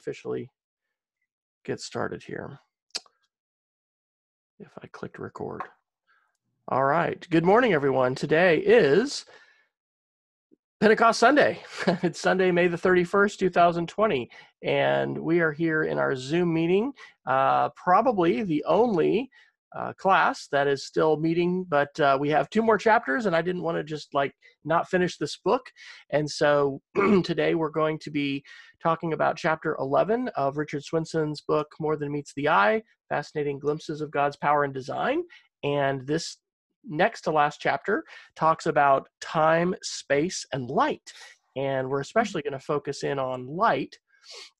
officially get started here. If I clicked record. All right. Good morning, everyone. Today is Pentecost Sunday. it's Sunday, May the 31st, 2020. And we are here in our Zoom meeting, uh, probably the only uh, class that is still meeting, but uh, we have two more chapters, and I didn't want to just like not finish this book. And so today we're going to be talking about chapter 11 of Richard Swenson's book, More Than Meets the Eye Fascinating Glimpses of God's Power and Design. And this next to last chapter talks about time, space, and light. And we're especially going to focus in on light.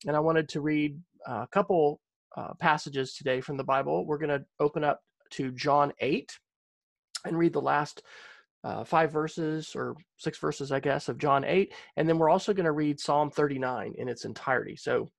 And I wanted to read a couple uh, passages today from the Bible. We're going to open up to John 8 and read the last uh, five verses or six verses, I guess, of John 8. And then we're also going to read Psalm 39 in its entirety. So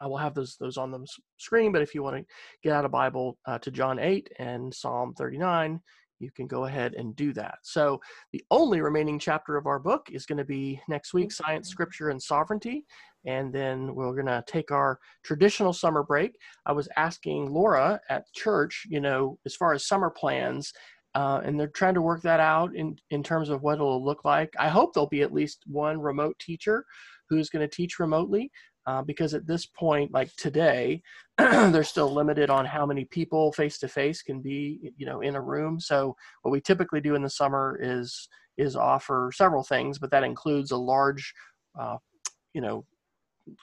I will have those those on the screen, but if you want to get out a Bible uh, to John 8 and Psalm 39, you can go ahead and do that. So the only remaining chapter of our book is going to be next week, Science, Scripture, and Sovereignty. And then we're going to take our traditional summer break. I was asking Laura at church, you know, as far as summer plans, uh, and they're trying to work that out in, in terms of what it'll look like. I hope there'll be at least one remote teacher who's going to teach remotely uh, because at this point, like today, they're still limited on how many people face to face can be, you know, in a room. So what we typically do in the summer is is offer several things, but that includes a large, uh, you know,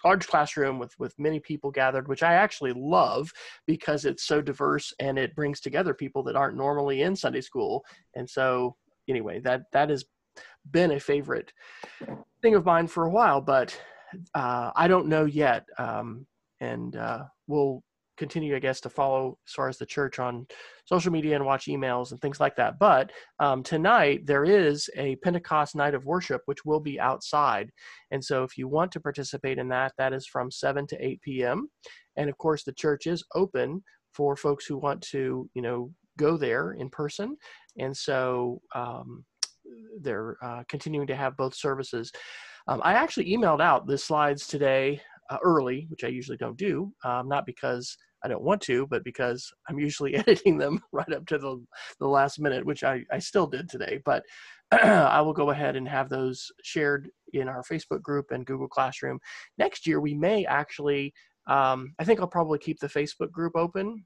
large classroom with with many people gathered which i actually love because it's so diverse and it brings together people that aren't normally in sunday school. And so anyway that that has been a favorite thing of mine for a while but uh, I don't know yet, um, and uh, we'll continue, I guess, to follow as far as the church on social media and watch emails and things like that. But um, tonight there is a Pentecost night of worship, which will be outside, and so if you want to participate in that, that is from seven to eight p.m. And of course, the church is open for folks who want to, you know, go there in person, and so. Um, they're uh, continuing to have both services. Um, I actually emailed out the slides today uh, early, which I usually don't do, um, not because I don't want to, but because I'm usually editing them right up to the, the last minute, which I, I still did today. But I will go ahead and have those shared in our Facebook group and Google Classroom. Next year, we may actually, um, I think I'll probably keep the Facebook group open,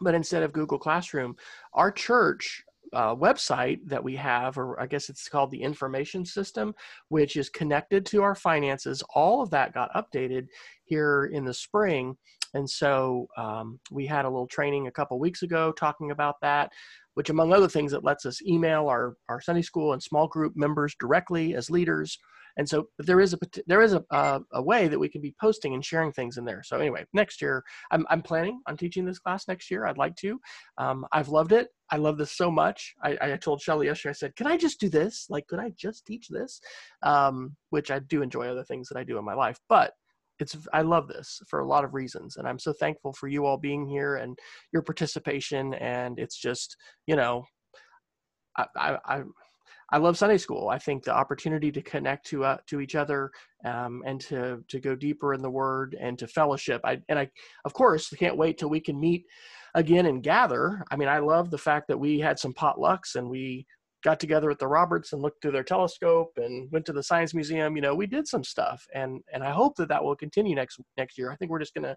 but instead of Google Classroom, our church uh, website that we have, or I guess it's called the information system, which is connected to our finances. All of that got updated here in the spring. And so um, we had a little training a couple weeks ago talking about that, which, among other things, it lets us email our, our Sunday school and small group members directly as leaders and so there is a there is a, a, a way that we can be posting and sharing things in there. So anyway next year i'm, I'm planning on teaching this class next year. I'd like to. Um, i've loved it. I love this so much. I, I told shelly yesterday i said can i just do this? Like could i just teach this? Um, which i do enjoy other things that i do in my life but it's i love this for a lot of reasons and i'm so thankful for you all being here and your participation and it's just you know I, I, I I love Sunday school. I think the opportunity to connect to uh, to each other um, and to to go deeper in the Word and to fellowship. I and I, of course, can't wait till we can meet again and gather. I mean, I love the fact that we had some potlucks and we got together at the Roberts and looked through their telescope and went to the Science Museum. You know, we did some stuff, and and I hope that that will continue next next year. I think we're just gonna,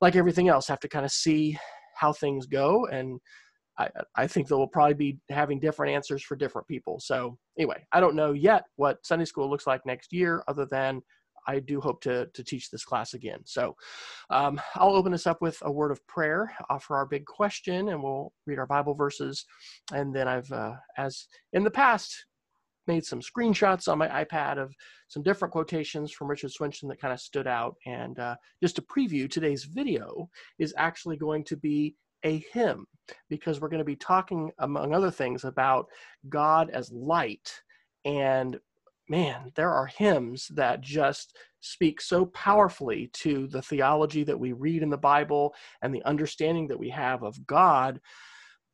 like everything else, have to kind of see how things go and I, I think they'll probably be having different answers for different people. So anyway, I don't know yet what Sunday school looks like next year, other than I do hope to, to teach this class again. So um, I'll open this up with a word of prayer, offer our big question, and we'll read our Bible verses. And then I've, uh, as in the past, made some screenshots on my iPad of some different quotations from Richard Swenson that kind of stood out. And uh, just to preview, today's video is actually going to be a hymn because we're going to be talking, among other things, about God as light. And man, there are hymns that just speak so powerfully to the theology that we read in the Bible and the understanding that we have of God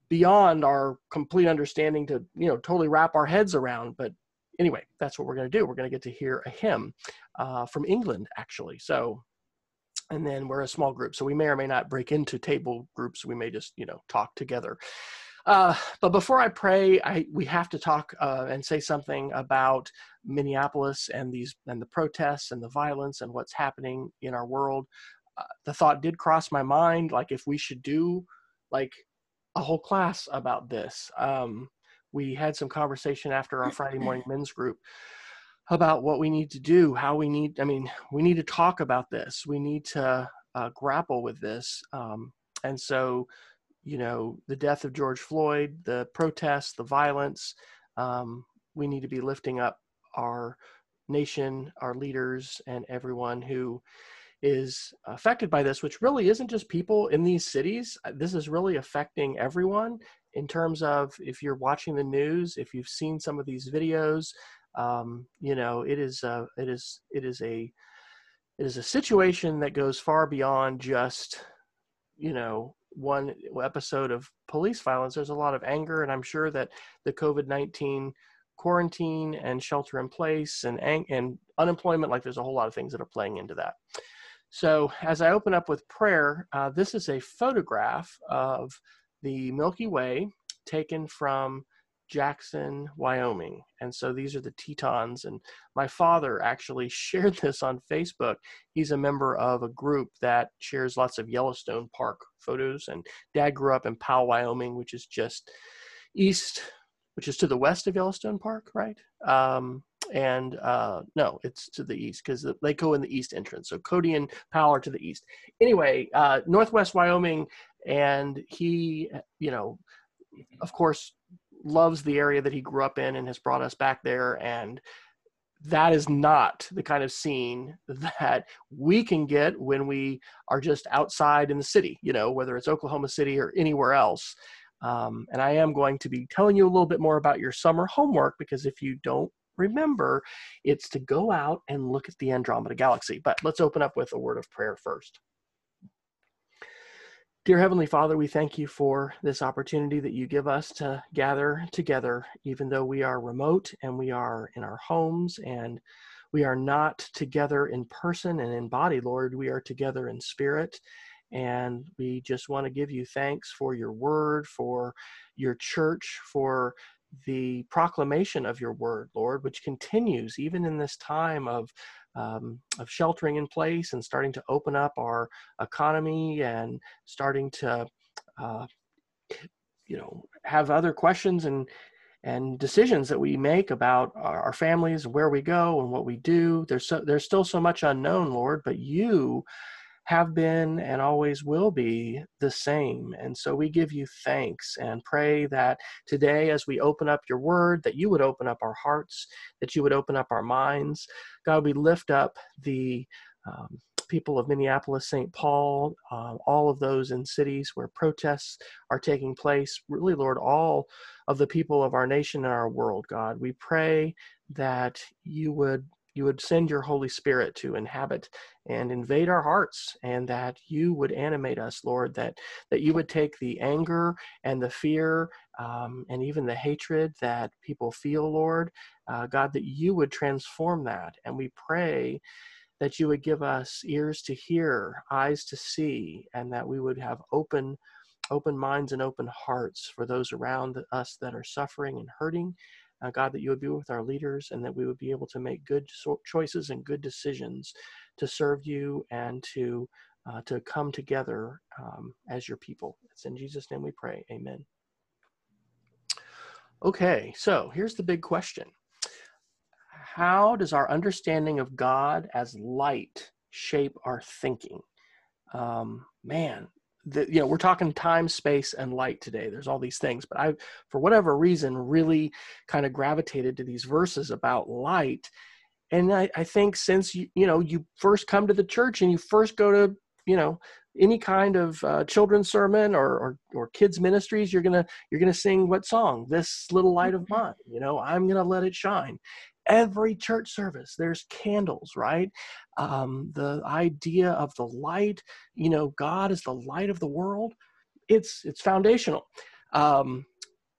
beyond our complete understanding to, you know, totally wrap our heads around. But anyway, that's what we're going to do. We're going to get to hear a hymn uh, from England, actually. So and then we're a small group so we may or may not break into table groups we may just you know talk together uh, but before i pray i we have to talk uh, and say something about minneapolis and these and the protests and the violence and what's happening in our world uh, the thought did cross my mind like if we should do like a whole class about this um, we had some conversation after our friday morning men's group about what we need to do, how we need, I mean, we need to talk about this. We need to uh, grapple with this. Um, and so, you know, the death of George Floyd, the protests, the violence, um, we need to be lifting up our nation, our leaders, and everyone who is affected by this, which really isn't just people in these cities. This is really affecting everyone in terms of if you're watching the news, if you've seen some of these videos, um, you know it is uh, it is it is a it is a situation that goes far beyond just you know one episode of police violence there's a lot of anger and i'm sure that the covid-19 quarantine and shelter in place and and unemployment like there's a whole lot of things that are playing into that so as i open up with prayer uh, this is a photograph of the milky way taken from Jackson, Wyoming. And so these are the Tetons. And my father actually shared this on Facebook. He's a member of a group that shares lots of Yellowstone Park photos. And dad grew up in Powell, Wyoming, which is just east, which is to the west of Yellowstone Park, right? Um, and uh, no, it's to the east because they go in the east entrance. So Cody and Powell are to the east. Anyway, uh, Northwest Wyoming, and he, you know, of course, loves the area that he grew up in and has brought us back there and that is not the kind of scene that we can get when we are just outside in the city you know whether it's oklahoma city or anywhere else um, and i am going to be telling you a little bit more about your summer homework because if you don't remember it's to go out and look at the andromeda galaxy but let's open up with a word of prayer first Dear Heavenly Father, we thank you for this opportunity that you give us to gather together, even though we are remote and we are in our homes and we are not together in person and in body, Lord. We are together in spirit. And we just want to give you thanks for your word, for your church, for the proclamation of your word, Lord, which continues even in this time of um, of sheltering in place and starting to open up our economy and starting to uh, you know have other questions and and decisions that we make about our families where we go and what we do. There's so there's still so much unknown lord but you have been and always will be the same. And so we give you thanks and pray that today, as we open up your word, that you would open up our hearts, that you would open up our minds. God, we lift up the um, people of Minneapolis, St. Paul, uh, all of those in cities where protests are taking place. Really, Lord, all of the people of our nation and our world, God. We pray that you would you would send your Holy Spirit to inhabit and invade our hearts, and that you would animate us, Lord, that, that you would take the anger and the fear um, and even the hatred that people feel, Lord, uh, God, that you would transform that. And we pray that you would give us ears to hear, eyes to see, and that we would have open open minds and open hearts for those around us that are suffering and hurting uh, God, that you would be with our leaders and that we would be able to make good choices and good decisions to serve you and to uh, to come together um, as your people. It's in Jesus' name we pray. Amen. Okay, so here's the big question How does our understanding of God as light shape our thinking? Um, man, the, you know we're talking time space and light today. There's all these things but i for whatever reason really kind of gravitated to these verses about light. And i, I think since you you know you first come to the church and you first go to you know any kind of uh, children's sermon or, or or kids ministries you're gonna you're gonna sing what song? This little light of mm-hmm. mine you know i'm gonna let it shine every church service there's candles right? Um, the idea of the light you know god is the light of the world it's it's foundational. Um,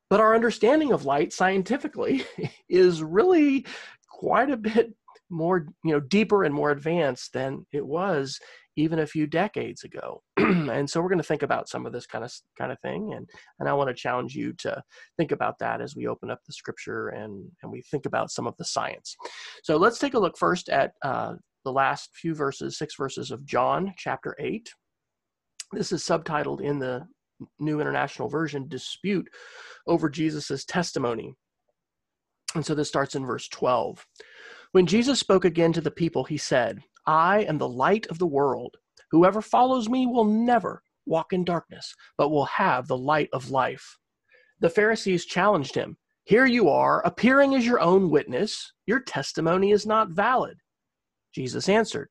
but our understanding of light scientifically is really quite a bit more you know deeper and more advanced than it was even a few decades ago. And so we're going to think about some of this kind of kind of thing and and i want to challenge you to think about that as we open up the scripture and and we think about some of the science. So let's take a look first at uh, the last few verses six verses of john chapter 8 this is subtitled in the new international version dispute over jesus' testimony. And so this starts in verse 12 when Jesus spoke again to the people, he said, I am the light of the world. Whoever follows me will never walk in darkness, but will have the light of life. The Pharisees challenged him. Here you are, appearing as your own witness. Your testimony is not valid. Jesus answered,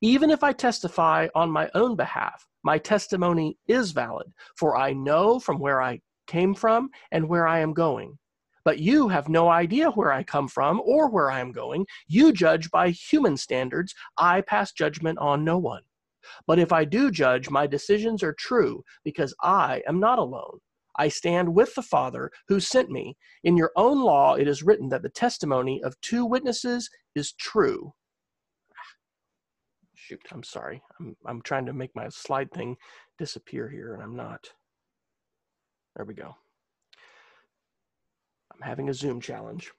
Even if I testify on my own behalf, my testimony is valid, for I know from where I came from and where I am going but you have no idea where I come from or where I am going. You judge by human standards. I pass judgment on no one. But if I do judge, my decisions are true because I am not alone. I stand with the Father who sent me. In your own law, it is written that the testimony of two witnesses is true. Shoot, I'm sorry. I'm, I'm trying to make my slide thing disappear here, and I'm not. There we go having a Zoom challenge.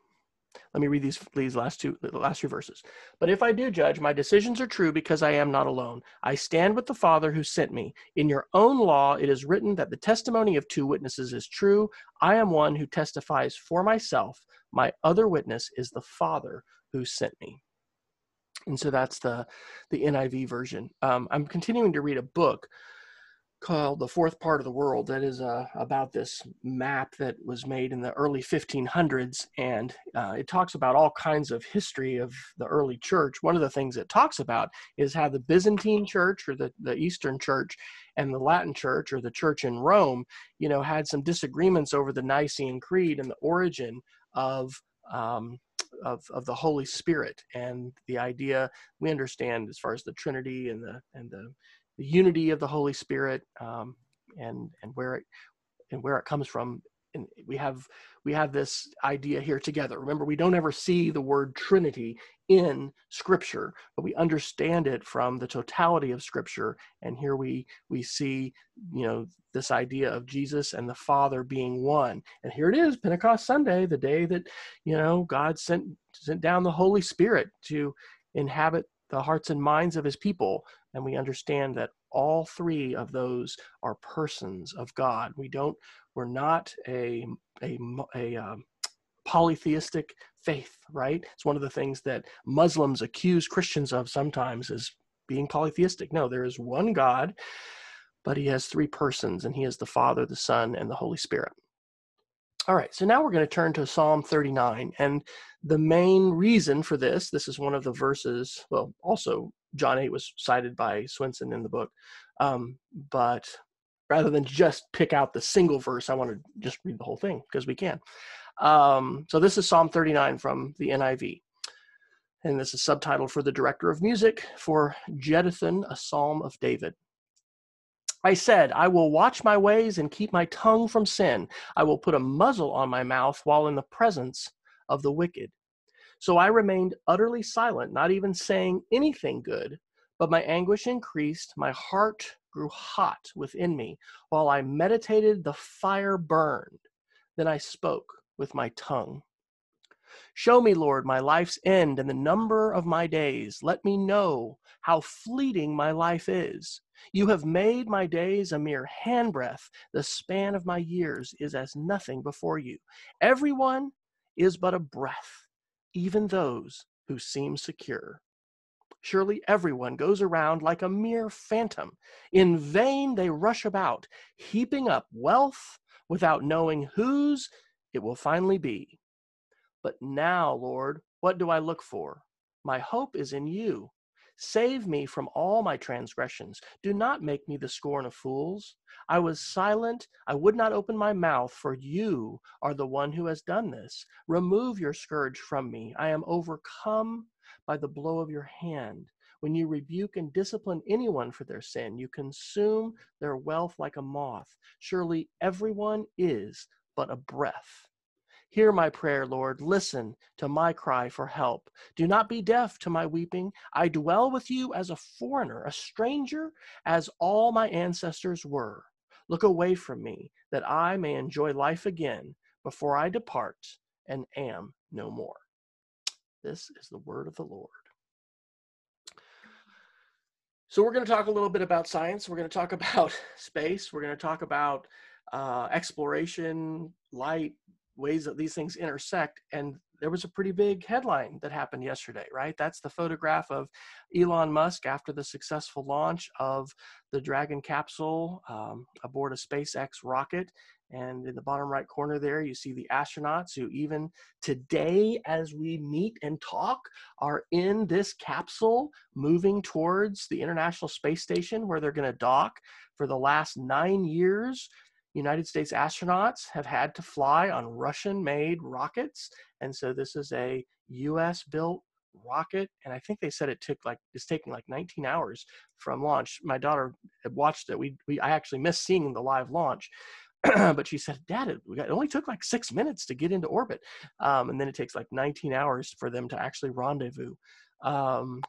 Let me read these, these last two the last few verses. But if I do judge, my decisions are true because I am not alone. I stand with the Father who sent me. In your own law, it is written that the testimony of two witnesses is true. I am one who testifies for myself. My other witness is the Father who sent me. And so that's the the NIV version. Um, I'm continuing to read a book called The Fourth Part of the World that is uh, about this map that was made in the early 1500s. And uh, it talks about all kinds of history of the early church. One of the things it talks about is how the Byzantine church or the, the Eastern church and the Latin church or the church in Rome, you know, had some disagreements over the Nicene Creed and the origin of. Um, of, of the Holy Spirit and the idea we understand as far as the Trinity and the and the the unity of the Holy Spirit um, and and where it and where it comes from. And we have we have this idea here together. Remember, we don't ever see the word Trinity in Scripture, but we understand it from the totality of Scripture. And here we we see, you know, this idea of Jesus and the Father being one. And here it is, Pentecost Sunday, the day that you know God sent sent down the Holy Spirit to inhabit the hearts and minds of his people and we understand that all three of those are persons of god. We don't we're not a a, a um, polytheistic faith right? It's one of the things that muslims accuse christians of sometimes is being polytheistic. No there is one god but he has three persons and he is the father the son and the holy spirit. All right, so now we're going to turn to Psalm 39. And the main reason for this, this is one of the verses, well, also John 8 was cited by Swenson in the book. Um, but rather than just pick out the single verse, I want to just read the whole thing because we can. Um, so this is Psalm 39 from the NIV. And this is subtitled for the director of music for Jeduthun, a psalm of David. I said, I will watch my ways and keep my tongue from sin. I will put a muzzle on my mouth while in the presence of the wicked. So I remained utterly silent, not even saying anything good. But my anguish increased, my heart grew hot within me. While I meditated, the fire burned. Then I spoke with my tongue. Show me, Lord, my life's end and the number of my days. Let me know how fleeting my life is. You have made my days a mere handbreadth. The span of my years is as nothing before you. Everyone is but a breath, even those who seem secure. Surely everyone goes around like a mere phantom. In vain they rush about, heaping up wealth without knowing whose it will finally be. But now, Lord, what do I look for? My hope is in you. Save me from all my transgressions. Do not make me the scorn of fools. I was silent. I would not open my mouth, for you are the one who has done this. Remove your scourge from me. I am overcome by the blow of your hand. When you rebuke and discipline anyone for their sin, you consume their wealth like a moth. Surely everyone is but a breath. Hear my prayer, Lord. Listen to my cry for help. Do not be deaf to my weeping. I dwell with you as a foreigner, a stranger, as all my ancestors were. Look away from me, that I may enjoy life again before I depart and am no more. This is the word of the Lord. So, we're going to talk a little bit about science. We're going to talk about space. We're going to talk about uh, exploration, light, ways that these things intersect. And there was a pretty big headline that happened yesterday, right? That's the photograph of Elon Musk after the successful launch of the Dragon capsule um, aboard a SpaceX rocket. And in the bottom right corner there, you see the astronauts who, even today, as we meet and talk, are in this capsule moving towards the International Space Station where they're going to dock for the last nine years United States astronauts have had to fly on Russian made rockets. And so this is a US built rocket. And I think they said it took like, it's taking like 19 hours from launch. My daughter had watched it. We, we I actually missed seeing the live launch. but she said, Dad, it, it, only took like six minutes to get into orbit. Um, and then it takes like 19 hours for them to actually rendezvous. Um,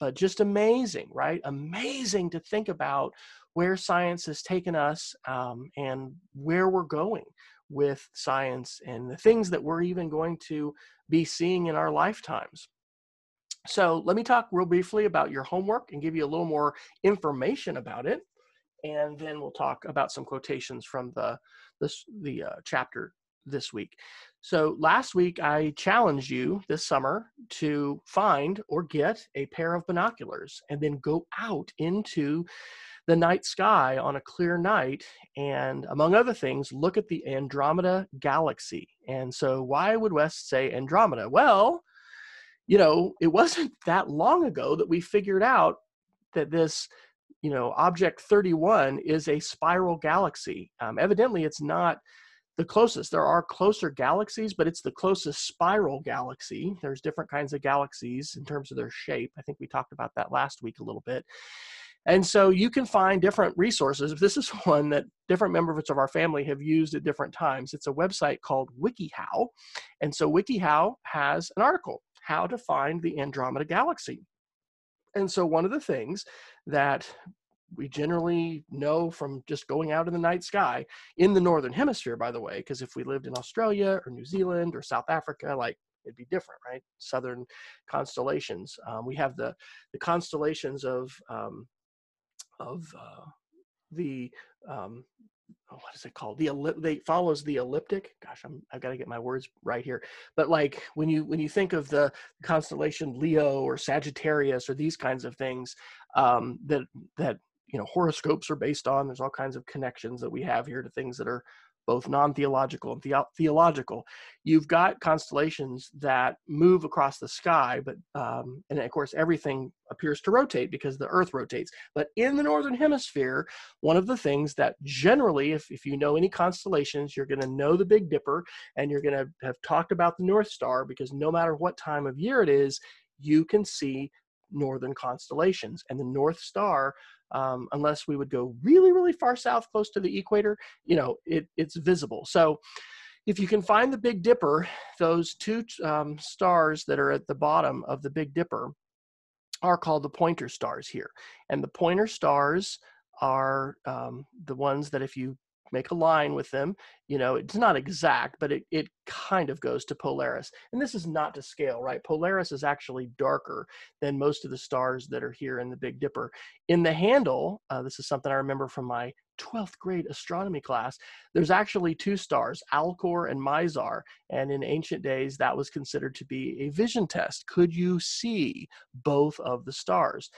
but just amazing, right? Amazing to think about where science has taken us um, and where we're going with science and the things that we're even going to be seeing in our lifetimes. So, let me talk real briefly about your homework and give you a little more information about it. And then we'll talk about some quotations from the, this, the uh, chapter this week. So, last week I challenged you this summer to find or get a pair of binoculars and then go out into the night sky on a clear night and, among other things, look at the Andromeda galaxy. And so, why would West say Andromeda? Well, you know, it wasn't that long ago that we figured out that this, you know, object 31 is a spiral galaxy. Um, evidently, it's not the closest. There are closer galaxies, but it's the closest spiral galaxy. There's different kinds of galaxies in terms of their shape. I think we talked about that last week a little bit. And so you can find different resources. This is one that different members of our family have used at different times, it's a website called WikiHow. And so WikiHow has an article, How to Find the Andromeda Galaxy. And so one of the things that we generally know from just going out in the night sky in the northern hemisphere by the way because if we lived in australia or new zealand or south africa like it'd be different right southern constellations um, we have the the constellations of um, of uh, the um, oh, what is it called? The ellip- they follows the elliptic. Gosh, I'm I've got to get my words right here. But like when you when you think of the constellation Leo or Sagittarius or these kinds of things um, that that you know horoscopes are based on. There's all kinds of connections that we have here to things that are both non-theological and the- theological. You've got constellations that move across the sky, but um, and of course everything appears to rotate because the Earth rotates. But in the northern hemisphere, one of the things that generally, if if you know any constellations, you're going to know the Big Dipper, and you're going to have talked about the North Star because no matter what time of year it is, you can see northern constellations and the north star um, unless we would go really, really far south, close to the equator, you know, it, it's visible. So if you can find the Big Dipper, those two um, stars that are at the bottom of the Big Dipper are called the pointer stars here. And the pointer stars are um, the ones that if you make a line with them. You know, it's not exact, but it, it kind of goes to Polaris. And this is not to scale, right? Polaris is actually darker than most of the stars that are here in the Big Dipper. In the handle, uh, this is something I remember from my 12th grade astronomy class, there's actually two stars, Alcor and Mizar. And in ancient days, that was considered to be a vision test. Could you see both of the stars?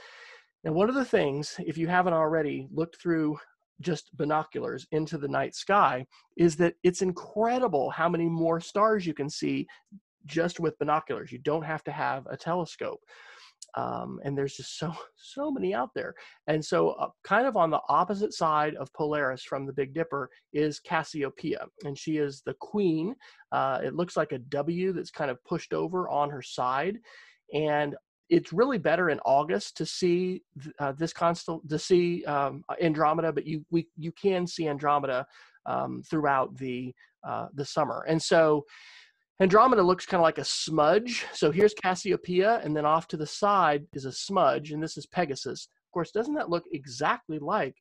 Now, one of the things, if you haven't already looked through just binoculars into the night sky is that it's incredible how many more stars you can see just with binoculars. You don't have to have a telescope. Um, and there's just so so many out there and so uh, kind of on the opposite side of polaris from the big dipper is cassiopeia and she is the queen uh, it looks like a w that's kind of pushed over on her side and it's really better in August to see uh, this constant to see um, Andromeda, but you we you can see Andromeda um, throughout the uh, the summer. And so, Andromeda looks kind of like a smudge. So here's Cassiopeia, and then off to the side is a smudge, and this is Pegasus. Of course, doesn't that look exactly like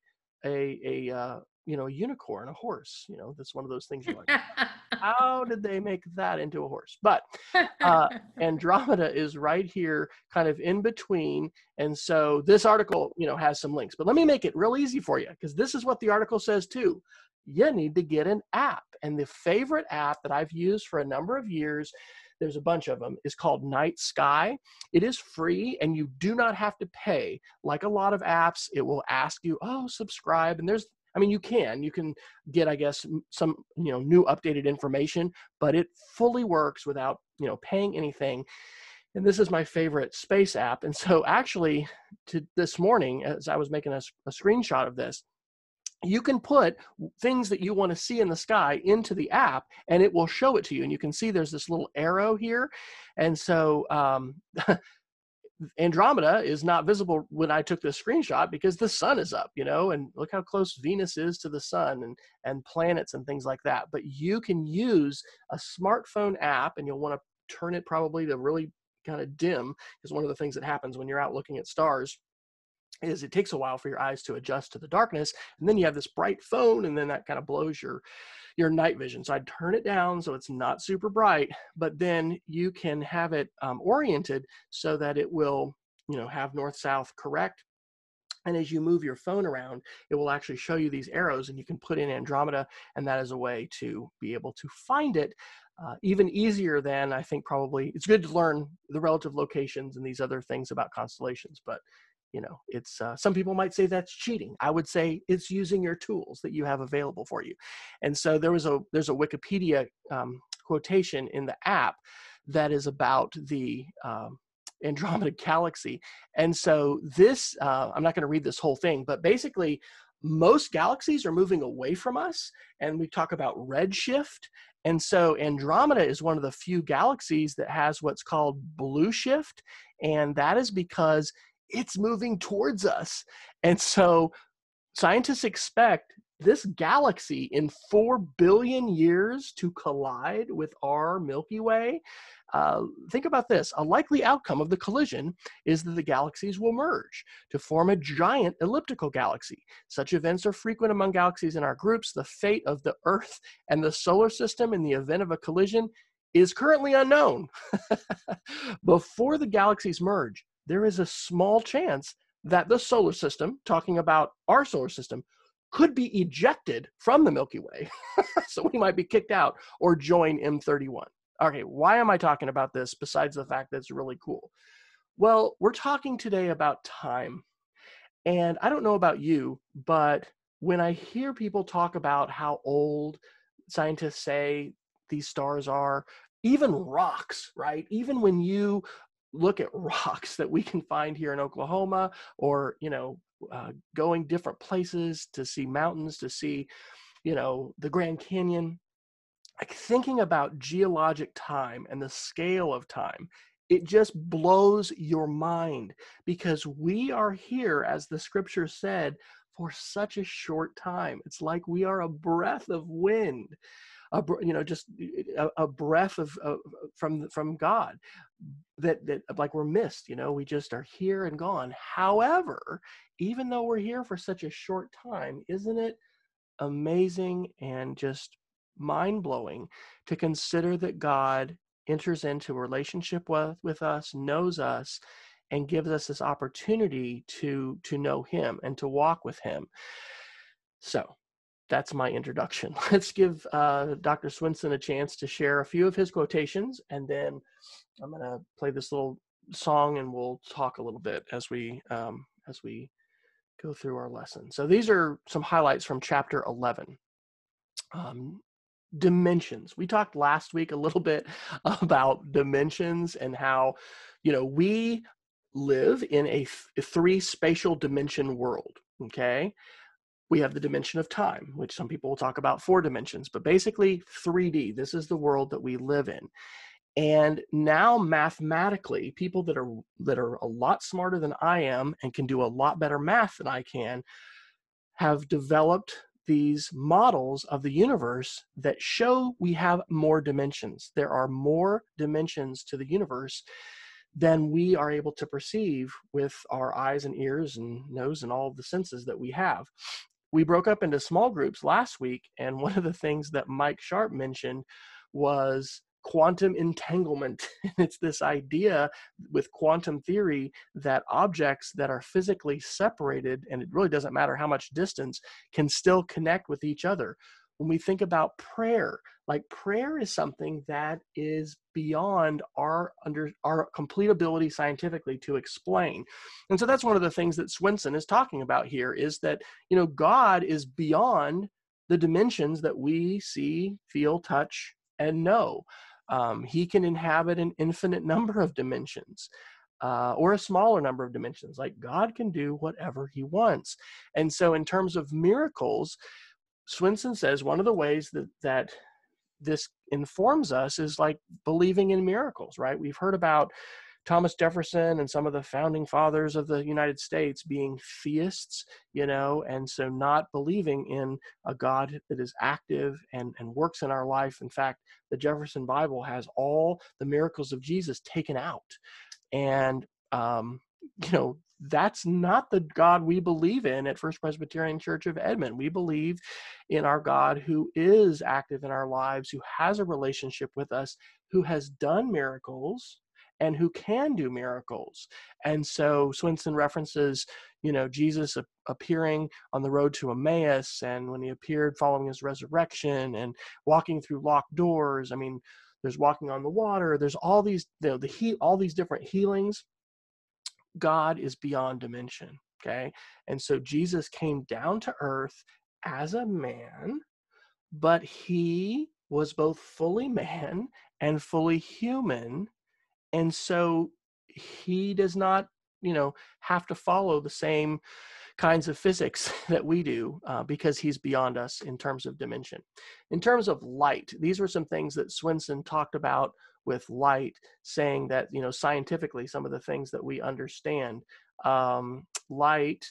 a a uh, you know unicorn, a horse? You know, that's one of those things you're like, how did they make that into a horse? But uh, Andromeda is right here, kind of in between, and so this article, you know, has some links. But let me make it real easy for you because this is what the article says too you need to get an app. And the favorite app that I've used for a number of years, there's a bunch of them, is called Night Sky. It is free and you do not have to pay. Like a lot of apps, it will ask you, oh, subscribe. And there's I mean, you can. You can get, I guess, some you know new updated information, but it fully works without you know paying anything. And this is my favorite space app. And so, actually, to this morning, as I was making a, a screenshot of this, you can put things that you want to see in the sky into the app and it will show it to you and you can see there's this little arrow here and so um, andromeda is not visible when i took this screenshot because the sun is up you know and look how close venus is to the sun and and planets and things like that. But you can use a smartphone app and you'll want to turn it probably to really kind of dim because one of the things that happens when you're out looking at stars is it takes a while for your eyes to adjust to the darkness and then you have this bright phone and then that kind of blows your your night vision. So i'd turn it down so it's not super bright but then you can have it um, oriented so that it will you know have north south correct. And as you move your phone around it will actually show you these arrows and you can put in andromeda and that is a way to be able to find it uh, even easier than I think probably it's good to learn the relative locations and these other things about constellations, but you know it's uh, some people might say that's cheating. I would say it's using your tools that you have available for you. And so there was a there's a wikipedia um, quotation in the app that is about the um, andromeda galaxy. And so this uh, i'm not going to read this whole thing but basically most galaxies are moving away from us and we talk about redshift. And so andromeda is one of the few galaxies that has what's called blue shift and that is because it's moving towards us. And so scientists expect this galaxy in 4 billion years to collide with our Milky Way. Uh, think about this a likely outcome of the collision is that the galaxies will merge to form a giant elliptical galaxy. Such events are frequent among galaxies in our groups. The fate of the Earth and the solar system in the event of a collision is currently unknown. Before the galaxies merge, there is a small chance that the solar system, talking about our solar system, could be ejected from the Milky Way. so we might be kicked out or join M31. Okay, why am I talking about this besides the fact that it's really cool? Well, we're talking today about time. And I don't know about you, but when I hear people talk about how old scientists say these stars are, even rocks, right? Even when you look at rocks that we can find here in Oklahoma or, you know, uh, going different places to see mountains, to see, you know, the Grand Canyon. Like thinking about geologic time and the scale of time, it just blows your mind because we are here, as the scripture said, for such a short time. It's like we are a breath of wind a you know just eh, eh, a, a breath of, from from God that that like we're missed you know we just are here and gone. However even though we're here for such a short time isn't it amazing and just mind-blowing to consider that God enters into a relationship with with us knows us and gives us this opportunity to to know him and to walk with him? So that's my introduction. Let's give uh, Dr. Swenson a chance to share a few of his quotations, and then I'm going to play this little song, and we'll talk a little bit as we um, as we go through our lesson. So these are some highlights from chapter 11. Um, dimensions. We talked last week a little bit about dimensions and how, you know, we live in a, th- a three spatial dimension world. Okay we have the dimension of time, which some people will talk about four dimensions, but basically 3D. This is the world that we live in. And now mathematically, people that are that are a lot smarter than I am and can do a lot better math than I can have developed these models of the universe that show we have more dimensions. There are more dimensions to the universe than we are able to perceive with our eyes and ears and nose and all the senses that we have. We broke up into small groups last week, and one of the things that Mike Sharp mentioned was quantum entanglement. it's this idea with quantum theory that objects that are physically separated, and it really doesn't matter how much distance, can still connect with each other. When we think about prayer, like prayer is something that is beyond our under our complete ability scientifically to explain. And so that's one of the things that Swenson is talking about here is that, you know, God is beyond the dimensions that we see, feel, touch, and know. Um, he can inhabit an infinite number of dimensions. Uh, or a smaller number of dimensions. Like God can do whatever He wants. And so, in terms of miracles, Swenson says one of the ways that that this informs us is like believing in miracles, right? We've heard about Thomas Jefferson and some of the founding fathers of the United States being theists, you know, and so not believing in a God that is active and, and works in our life. In fact, the Jefferson Bible has all the miracles of Jesus taken out. And, um, you know, that's not the God we believe in at First Presbyterian Church of Edmond. We believe in our God who is active in our lives, who has a relationship with us, who has done miracles, and who can do miracles. And so Swenson references, you know, Jesus appearing on the road to Emmaus and when he appeared following his resurrection and walking through locked doors. I mean, there's walking on the water, there's all these, you know, the he, all these different healings. God is beyond dimension. Okay. And so Jesus came down to earth as a man, but he was both fully man and fully human and so he does not you know have to follow the same kinds of physics that we do uh, because he's beyond us in terms of dimension in terms of light these were some things that swenson talked about with light saying that you know scientifically some of the things that we understand um, light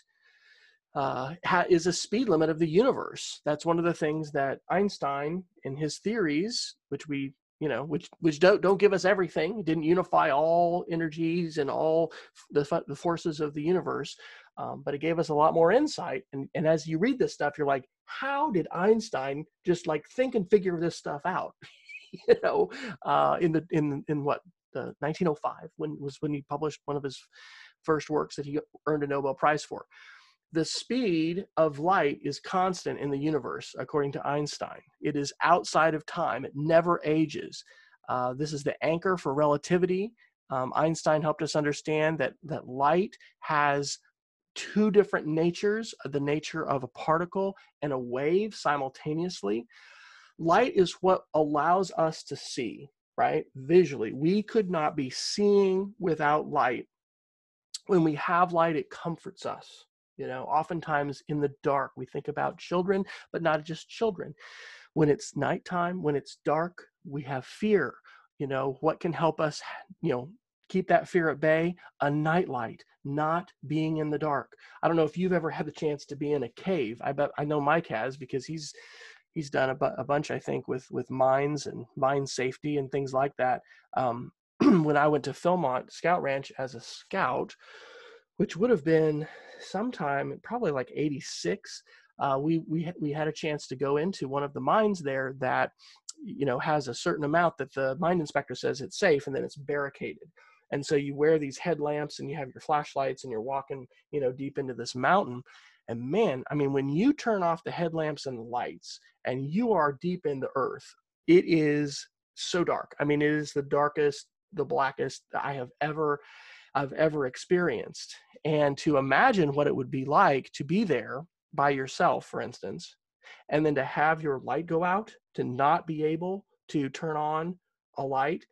uh, ha- is a speed limit of the universe. That's one of the things that Einstein, in his theories, which we you know which which don't don't give us everything didn't unify all energies and all the, the forces of the universe um, but it gave us a lot more insight and and as you read this stuff you're like how did einstein just like think and figure this stuff out you know uh, in the in in what the 1905 when was when he published one of his first works that he earned a nobel prize for the speed of light is constant in the universe, according to Einstein. It is outside of time, it never ages. Uh, this is the anchor for relativity. Um, Einstein helped us understand that, that light has two different natures the nature of a particle and a wave simultaneously. Light is what allows us to see, right? Visually. We could not be seeing without light. When we have light, it comforts us you know, oftentimes in the dark, we think about children, but not just children. When it's nighttime, when it's dark, we have fear. You know, what can help us, you know, keep that fear at bay? A nightlight, not being in the dark. I don't know if you've ever had the chance to be in a cave. I bet I know Mike has because he's he's done a, bu- a bunch, I think, with with mines and mine safety and things like that. Um, when I went to Philmont Scout Ranch as a scout, which would have been sometime probably like 86 uh, we we we had a chance to go into one of the mines there that you know has a certain amount that the mine inspector says it's safe and then it's barricaded and so you wear these headlamps and you have your flashlights and you're walking you know deep into this mountain and man i mean when you turn off the headlamps and the lights and you are deep in the earth it is so dark i mean it is the darkest the blackest i have ever I've ever experienced. And to imagine what it would be like to be there by yourself, for instance, and then to have your light go out, to not be able to turn on a light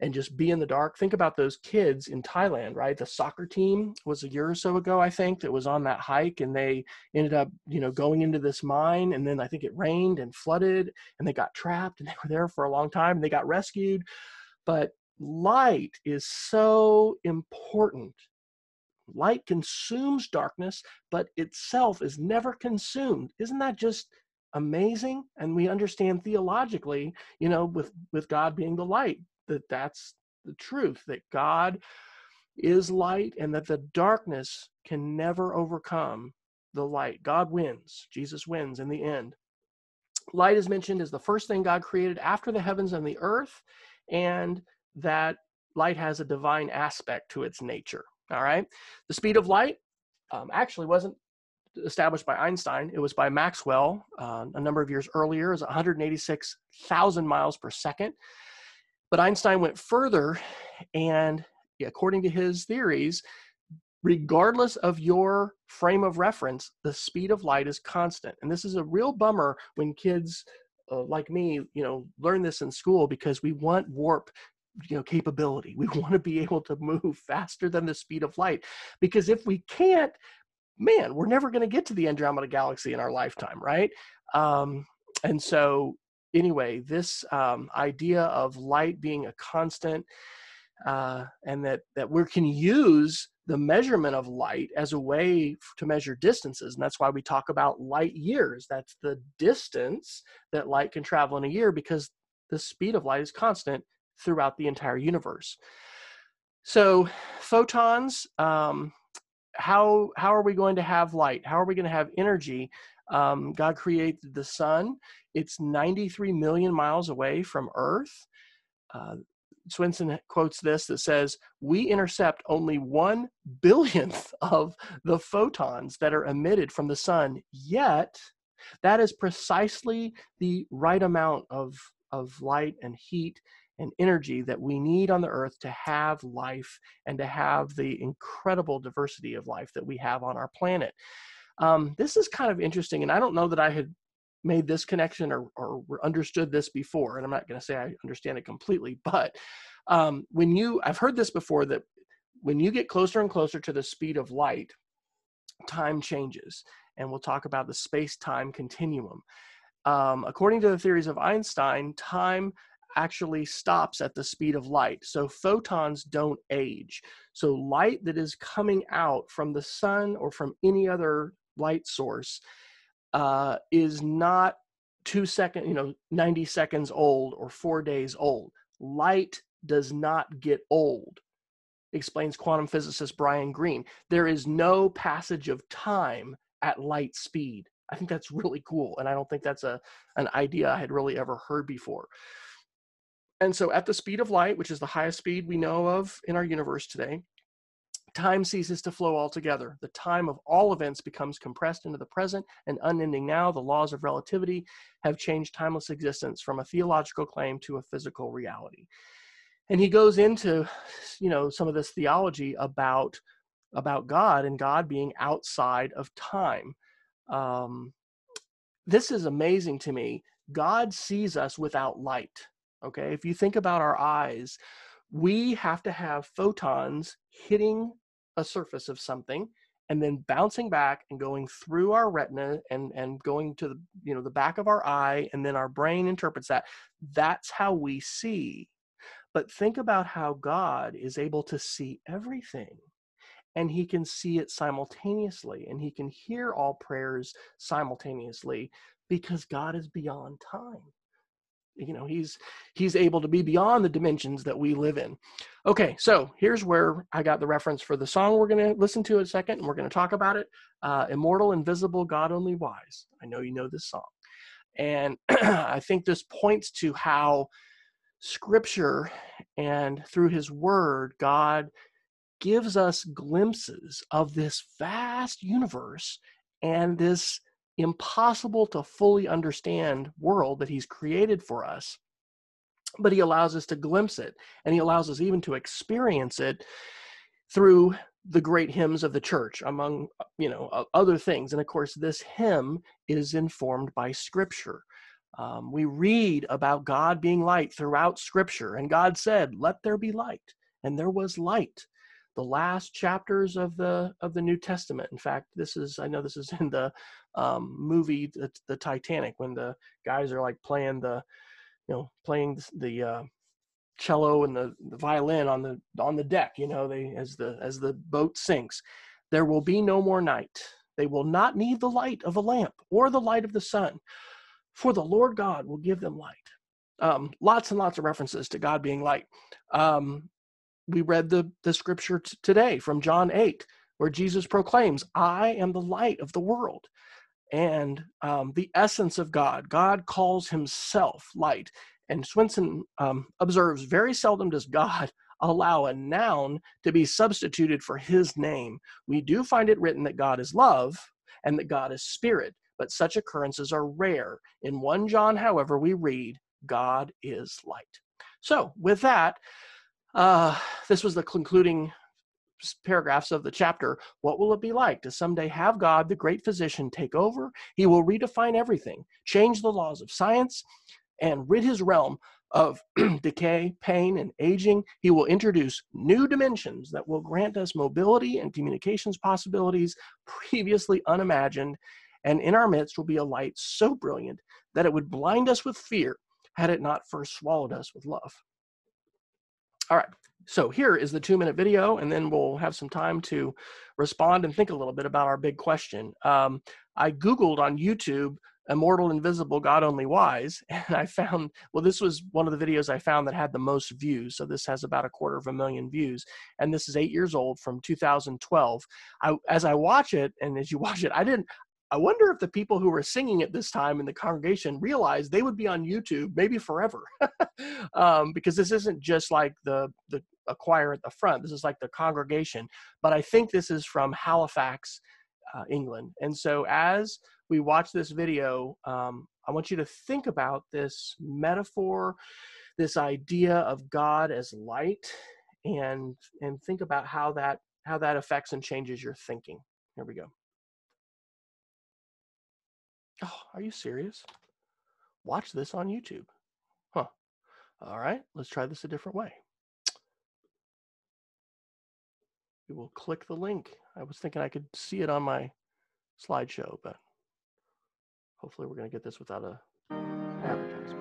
and just be in the dark. Think about those kids in Thailand, right? The soccer team was a year or so ago, I think, that was on that hike and they ended up, you know, going into this mine and then I think it rained and flooded and they got trapped and they were there for a long time and they got rescued. But light is so important Light consumes darkness, but itself is never consumed. Isn't that just amazing? And we understand theologically, you know, with, with God being the light, that that's the truth, that God is light and that the darkness can never overcome the light. God wins. Jesus wins in the end. Light is mentioned as the first thing God created after the heavens and the earth, and that light has a divine aspect to its nature. All right. The speed of light um, actually wasn't established by Einstein. It was by Maxwell uh, a number of years earlier. Was 186,000 miles per second. But Einstein went further, and according to his theories, regardless of your frame of reference, the speed of light is constant. And this is a real bummer when kids uh, like me, you know, learn this in school because we want warp you know capability we want to be able to move faster than the speed of light because if we can't man we're never going to get to the andromeda galaxy in our lifetime right um, and so anyway this um, idea of light being a constant uh, and that that we can use the measurement of light as a way to measure distances and that's why we talk about light years. That's the distance that light can travel in a year because the speed of light is constant throughout the entire universe. So photons um, how how are we going to have light? How are we going to have energy um, god created the sun it's 93 million miles away from earth uh, Swenson quotes this that says, We intercept only one billionth of the photons that are emitted from the sun, yet that is precisely the right amount of, of light and heat and energy that we need on the earth to have life and to have the incredible diversity of life that we have on our planet. Um, this is kind of interesting, and I don't know that I had made this connection or, or understood this before and i'm not going to say i understand it completely but um, when you i've heard this before that when you get closer and closer to the speed of light time changes and we'll talk about the space-time continuum. Um, according to the theories of einstein time actually stops at the speed of light so photons don't age. So light that is coming out from the sun or from any other light source uh, is not two second, you know, 90 seconds old or four days old. Light does not get old, explains quantum physicist Brian Greene. There is no passage of time at light speed. I think that's really cool. And I don't think that's a, an idea I had really ever heard before. And so, at the speed of light, which is the highest speed we know of in our universe today, time ceases to flow altogether. The time of all events becomes compressed into the present and unending now. The laws of relativity have changed timeless existence from a theological claim to a physical reality. And he goes into, you know, some of this theology about about God and God being outside of time. Um, this is amazing to me. God sees us without light. Okay, if you think about our eyes, we have to have photons hitting a surface of something and then bouncing back and going through our retina and and going to the you know the back of our eye and then our brain interprets that. That's how we see. But think about how god is able to see everything and he can see it simultaneously and he can hear all prayers simultaneously because god is beyond time you know he's he's able to be beyond the dimensions that we live in. Okay so here's where i got the reference for the song we're going to listen to in a second and we're going to talk about it. Uh, immortal invisible god only wise. I know you know this song. And i think this points to how scripture and through his word god gives us glimpses of this vast universe and this impossible to fully understand world that he's created for us but he allows us to glimpse it and he allows us even to experience it through the great hymns of the church among you know other things. And of course this hymn is informed by scripture. Um, we read about god being light throughout scripture and god said let there be light and there was light the last chapters of the of the New Testament. In fact, this is I know this is in the um, movie the, the, Titanic when the guys are like playing the you know playing the, uh, cello and the, the violin on the on the deck you know they as the as the boat sinks. There will be no more night. They will not need the light of a lamp or the light of the sun for the lord god will give them light. Um, lots and lots of references to god being light. Um, we read the the scripture t- today from john 8 where jesus proclaims i am the light of the world and um, the essence of god god calls himself light and Swenson um, observes very seldom does God allow a noun to be substituted for his name. We do find it written that God is love and that God is spirit, but such occurrences are rare. In 1 John, however, we read, God is light. So, with that, uh, this was the concluding paragraphs of the chapter. What will it be like to someday have God, the great physician, take over? He will redefine everything, change the laws of science, and rid his realm of decay, pain, and aging. He will introduce new dimensions that will grant us mobility and communications possibilities previously unimagined. And in our midst will be a light so brilliant that it would blind us with fear had it not first swallowed us with love. All right, so here is the two minute video, and then we'll have some time to respond and think a little bit about our big question. Um, I Googled on YouTube immortal invisible god only wise and i found well this was one of the videos i found that had the most views so this has about a quarter of a million views and this is eight years old from 2012 I, as i watch it and as you watch it i didn't i wonder if the people who were singing at this time in the congregation realized they would be on youtube maybe forever um, because this isn't just like the the a choir at the front this is like the congregation but i think this is from halifax uh, england and so as we watch this video, um, I want you to think about this metaphor, this idea of God as light, and and think about how that how that affects and changes your thinking. Here we go. Oh, are you serious? Watch this on YouTube. Huh. All right, let's try this a different way. We will click the link. I was thinking I could see it on my slideshow, but Hopefully we're going to get this without a advertisement.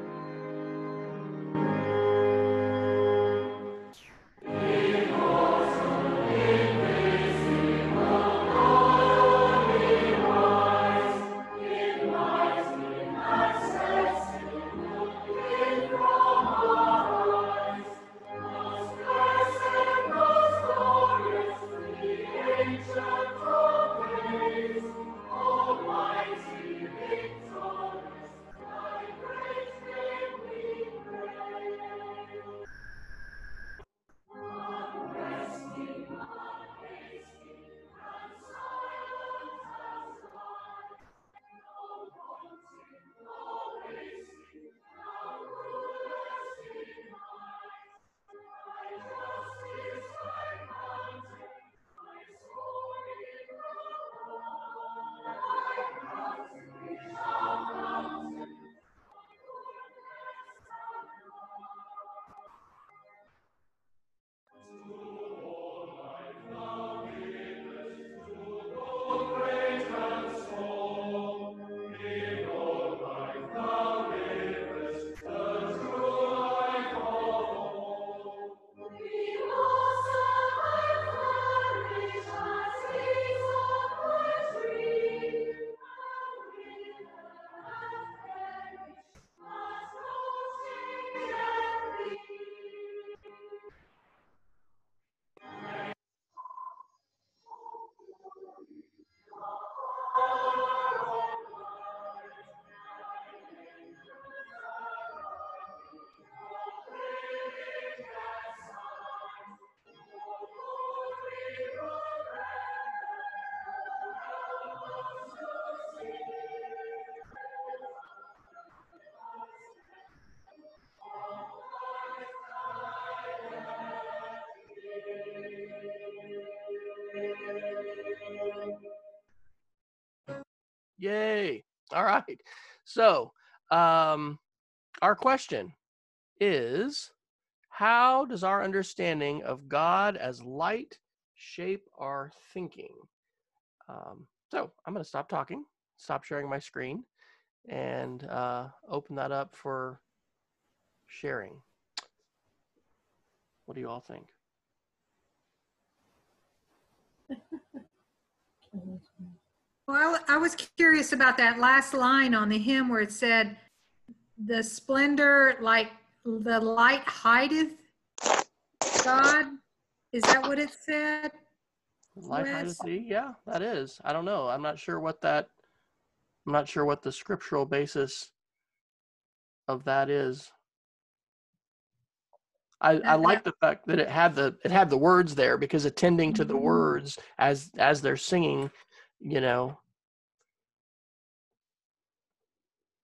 Yay. All right. So, um, our question is How does our understanding of God as light shape our thinking? Um, so, I'm going to stop talking, stop sharing my screen, and uh, open that up for sharing. What do you all think? Well, I was curious about that last line on the hymn where it said, the splendor, like the light hideth God. Is that what it said? Wes? Wes? thee? Yeah, that is. I don't know. I'm not sure what that. I'm not sure what the scriptural basis of that is. I, I like the fact that it had the it had the words there because attending to the Mhm. words as as they're singing, you know.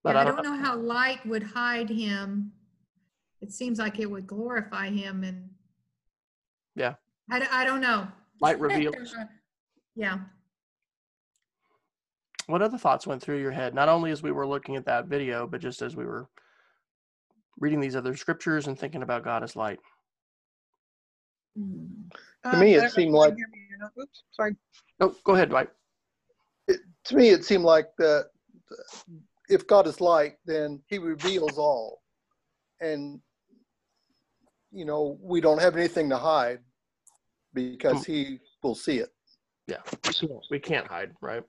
But Yeah, I don't, know how light would hide him. It seems like it would glorify him and. Yeah. I, I don't know. Light reveals. Yeah. what other thoughts went through your head not only as we were looking at that video but just as we were reading these other scriptures and thinking about god as light hmm. To me, uh, it seemed like- Oops, sorry. oh go ahead dwight to me, it seemed like that if God is light, then he reveals all. And, you know, we don't have anything to hide because hmm. he will see it. yeah we can't hide right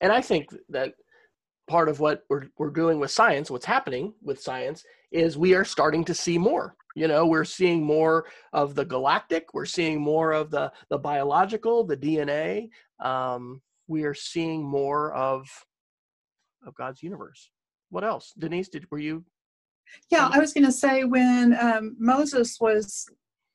and i think that part of what we're, we're doing with science what's happening with science is we are starting to see more you know we're seeing more of the galactic we're seeing more of the the biological the dna um, we are seeing more of of god's universe what else denise did were you Yeah, I was going to say when um, Moses was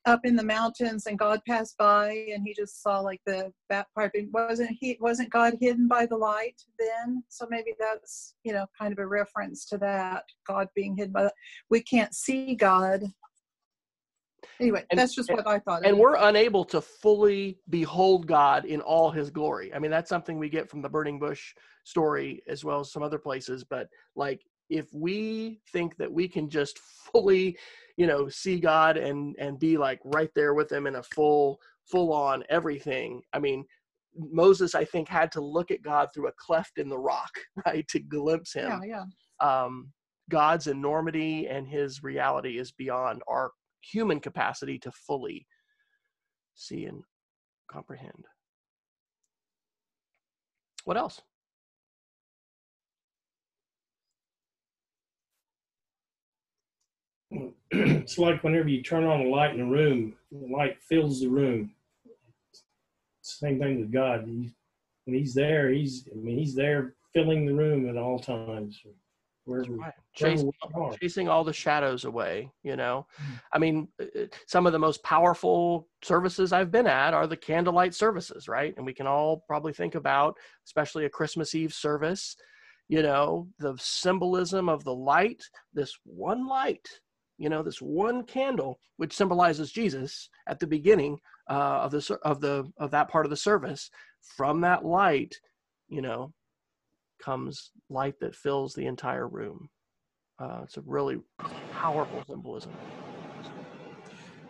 up in the mountains and God passed by and he just saw like the bat piping. Wasn't he? Wasn't God hidden by the light then? So maybe that's you know kind of a reference to that God being hidden by. The, we can't see God. Anyway, And- that's just what I thought. and we're unable to fully behold God in all his glory. I mean, that's something we get from the burning bush story as well as some other places. But like, if we think that we can just fully, you know, see God and and be like right there with him in a full full on everything, I mean, Moses, I think, had to look at God through a cleft in the rock, right, to glimpse him yeah, yeah. um, God's enormity and his reality is beyond our human capacity to fully see and comprehend. What else? it's like whenever you turn on a light in a room, the light fills the room. Same thing with God. He, when He's there, He's I mean He's there filling the room at all times. Wherever, wherever Chasing, chasing all the shadows away, you know. Mm. I mean, uh, uh, some of the most powerful services I've been at are the candlelight services, right? And we can all probably think about, especially a Christmas Eve service, you know, the symbolism of the light, this one light, you know, this one candle, which symbolizes Jesus at the beginning uh, of the of the of that part of the service. From that light, you know, comes light that fills the entire room. Uh, it's a really powerful symbolism.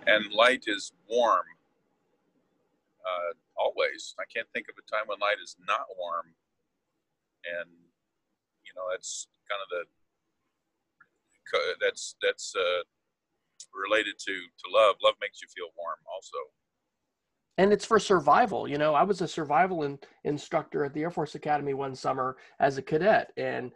and light is warm uh, always. I can't think of a time when light is not warm, and you know that's kind of the that's that's uh, related to to love. Love makes you feel warm, also. and it's for survival you know i was a survival in, instructor at the air force academy one summer as a cadet and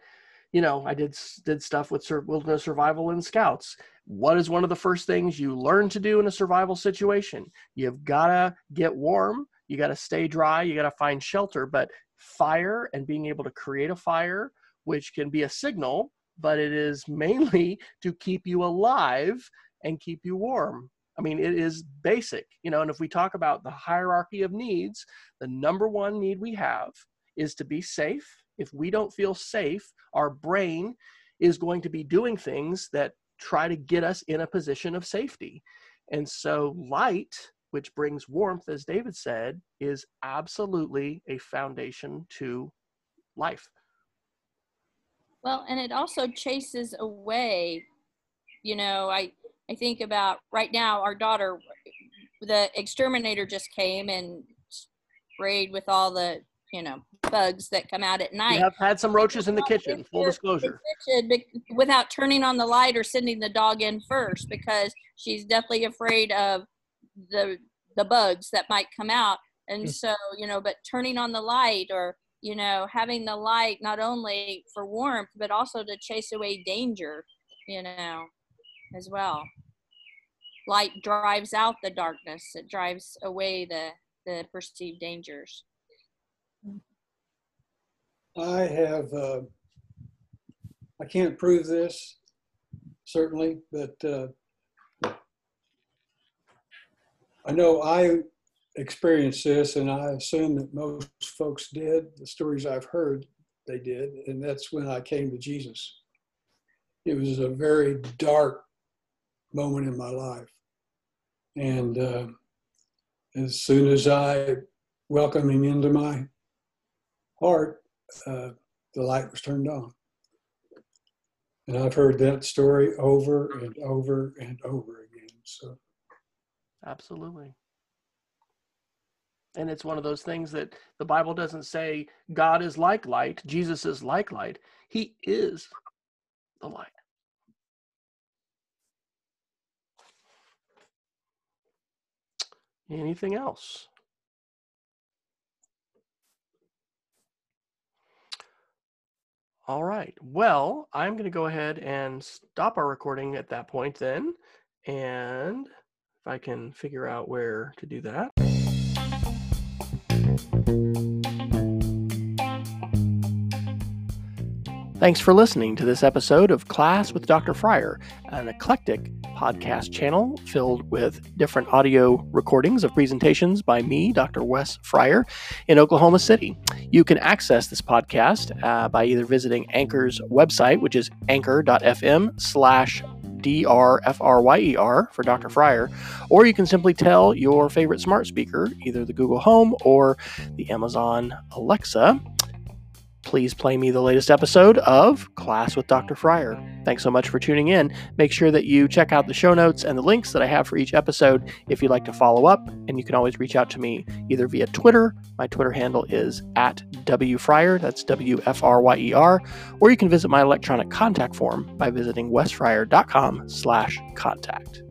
you know i did did stuff with wilderness survival and scouts what is one of the first things you learn to do in a survival situation you've got to get warm you got to stay dry you got to find shelter but fire and being able to create a fire which can be a signal but it is mainly to keep you alive and keep you warm I mean, it is basic, you know. And if we talk about the hierarchy of needs, the number one need we have is to be safe. If we don't feel safe, our brain is going to be doing things that try to get us in a position of safety. And so, light, which brings warmth, as David said, is absolutely a foundation to life. Well, and it also chases away, you know, I I think about right now our daughter the exterminator just came and sprayed with all the you know, bugs that come out at night. I've had some roaches in the kitchen, full disclosure. kitchen without turning on the light or sending the dog in first because she's definitely afraid of the the bugs that might come out. And hmm. so you know but turning on the light or you know having the light not only for warmth but also to chase away danger you know as well. Light drives out the darkness. It drives away the the perceived dangers I have, uh, I can't prove this, certainly, but uh, I know I experienced this, and I assume that most folks did. The stories I've heard, they did, and that's when I came to Jesus. It was a very dark moment in my life. And uh, as soon as I welcomed him into my heart, uh, the light was turned on. And I've heard that story over and over and over again. So Absolutely. And it's one of those things that the Bible doesn't say God is like light, Jesus is like light. He is the light. Anything else? All right. Well, I'm going to go ahead and stop our recording at that point then. And if I can figure out where to do that. Thanks for listening to this episode of Class with Dr. Fryer, an eclectic podcast channel filled with different audio recordings of presentations by me, Dr. Wes Fryer, in Oklahoma City. You can access this podcast uh, by either visiting Anchor's website, which is anchor.fm slash D-R-F-R-Y-E-R for Dr. Fryer, or you can simply tell your favorite smart speaker, either the Google Home or the Amazon Alexa, please play me the latest episode of Class with Dr. Fryer. Thanks so much for tuning in. Make sure that you check out the show notes and the links that I have for each episode if you'd like to follow up, and you can always reach out to me either via Twitter. My Twitter handle is at WFryer, that's W-F-R-Y-E-R, or you can visit my electronic contact form by visiting wesfryer.com slash contact.